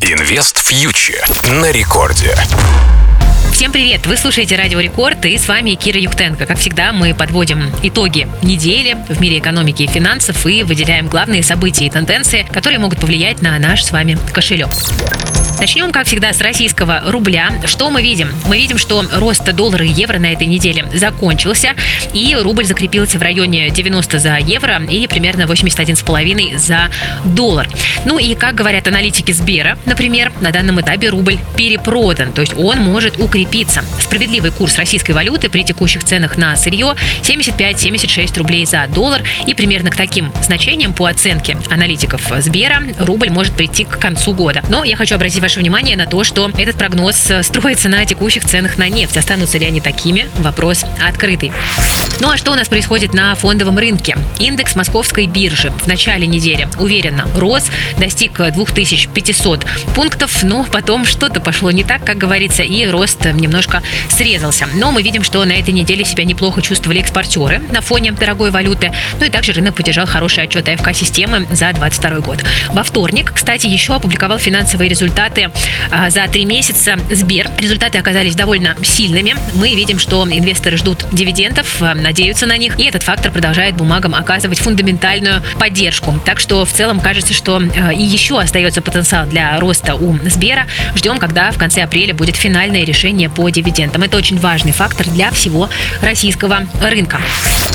Инвест фьючер на рекорде. Всем привет! Вы слушаете Радио Рекорд и с вами Кира Юхтенко. Как всегда, мы подводим итоги недели в мире экономики и финансов и выделяем главные события и тенденции, которые могут повлиять на наш с вами кошелек. Начнем, как всегда, с российского рубля. Что мы видим? Мы видим, что рост доллара и евро на этой неделе закончился, и рубль закрепился в районе 90 за евро и примерно 81,5 за доллар. Ну и, как говорят аналитики Сбера, например, на данном этапе рубль перепродан, то есть он может укрепиться. Справедливый курс российской валюты при текущих ценах на сырье 75-76 рублей за доллар, и примерно к таким значениям по оценке аналитиков Сбера рубль может прийти к концу года. Но я хочу обратить ваше внимание на то, что этот прогноз э, строится на текущих ценах на нефть. Останутся ли они такими? Вопрос открытый. Ну а что у нас происходит на фондовом рынке? Индекс московской биржи в начале недели уверенно рос, достиг 2500 пунктов, но потом что-то пошло не так, как говорится, и рост немножко срезался. Но мы видим, что на этой неделе себя неплохо чувствовали экспортеры на фоне дорогой валюты. Ну и также рынок поддержал хороший отчет АФК-системы за 2022 год. Во вторник, кстати, еще опубликовал финансовые результаты а, за три месяца Сбер. Результаты оказались довольно сильными. Мы видим, что инвесторы ждут дивидендов, надеются на них, и этот фактор продолжает бумагам оказывать фундаментальную поддержку. Так что в целом кажется, что а, и еще остается потенциал для роста у Сбера. Ждем, когда в конце апреля будет финальное решение по дивидендам. Это очень важный фактор для всего российского рынка.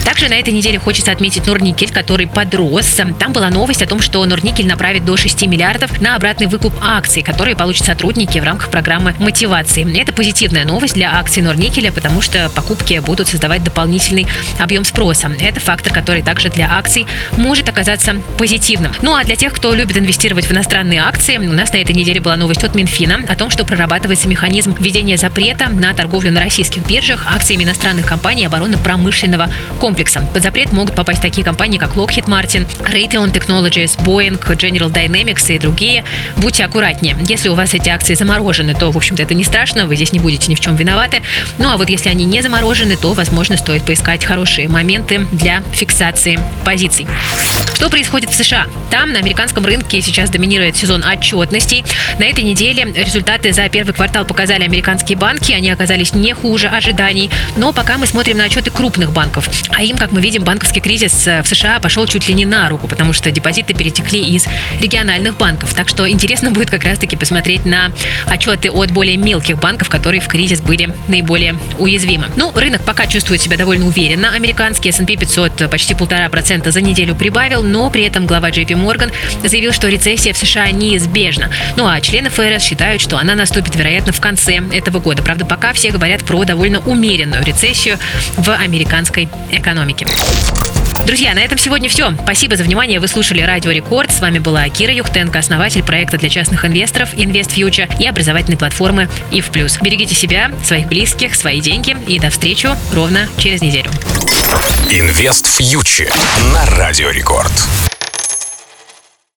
Также на этой неделе хочется отметить Норникель, который подрос. Там была новость о том, что Норникель направит до 6 миллиардов на обратный выкуп акций, которые получат сотрудники в рамках программы мотивации. Это позитивная новость для акций Норникеля, потому что покупки будут создавать дополнительный объем спроса. Это фактор, который также для акций может оказаться позитивным. Ну а для тех, кто любит инвестировать в иностранные акции, у нас на этой неделе была новость от Минфина о том, что прорабатывается механизм введения запрета на торговлю на российских биржах акциями иностранных компаний оборонно-промышленного комплекса. Под запрет могут попасть такие компании, как Lockheed Martin, Raytheon Technologies, Boeing, General Dynamics и другие. Будьте аккуратнее. Если у вас эти акции заморожены, то, в общем-то, это не страшно, вы здесь не будете ни в чем виноваты. Ну а вот если они не заморожены, то, возможно, стоит поискать хорошие моменты для фиксации позиций. Что происходит в США? Там на американском рынке сейчас доминирует сезон отчетностей. На этой неделе результаты за первый квартал показали американские банки. Они оказались не хуже ожиданий. Но пока мы смотрим на отчеты крупных банков. А им, как мы видим, банковский кризис в США пошел чуть ли не на руку, потому что депозиты перетекли из региональных банков. Так что интересно будет как раз-таки посмотреть на отчеты от более мелких банков, которые в кризис были наиболее уязвимы. Ну, рынок пока чувствует себя довольно уверенно. Американский S&P 500 почти полтора процента за неделю прибавил, но при этом глава JP Morgan заявил, что рецессия в США неизбежна. Ну а члены ФРС считают, что она наступит, вероятно, в конце этого года. Правда, пока все говорят про довольно умеренную рецессию в американской экономике. Друзья, на этом сегодня все. Спасибо за внимание. Вы слушали Радио Рекорд. С вами была Кира Юхтенко, основатель проекта для частных инвесторов InvestFuture и образовательной платформы IF Plus. Берегите себя, своих близких, свои деньги и до встречи ровно через неделю. InvestFuture на Радио Рекорд.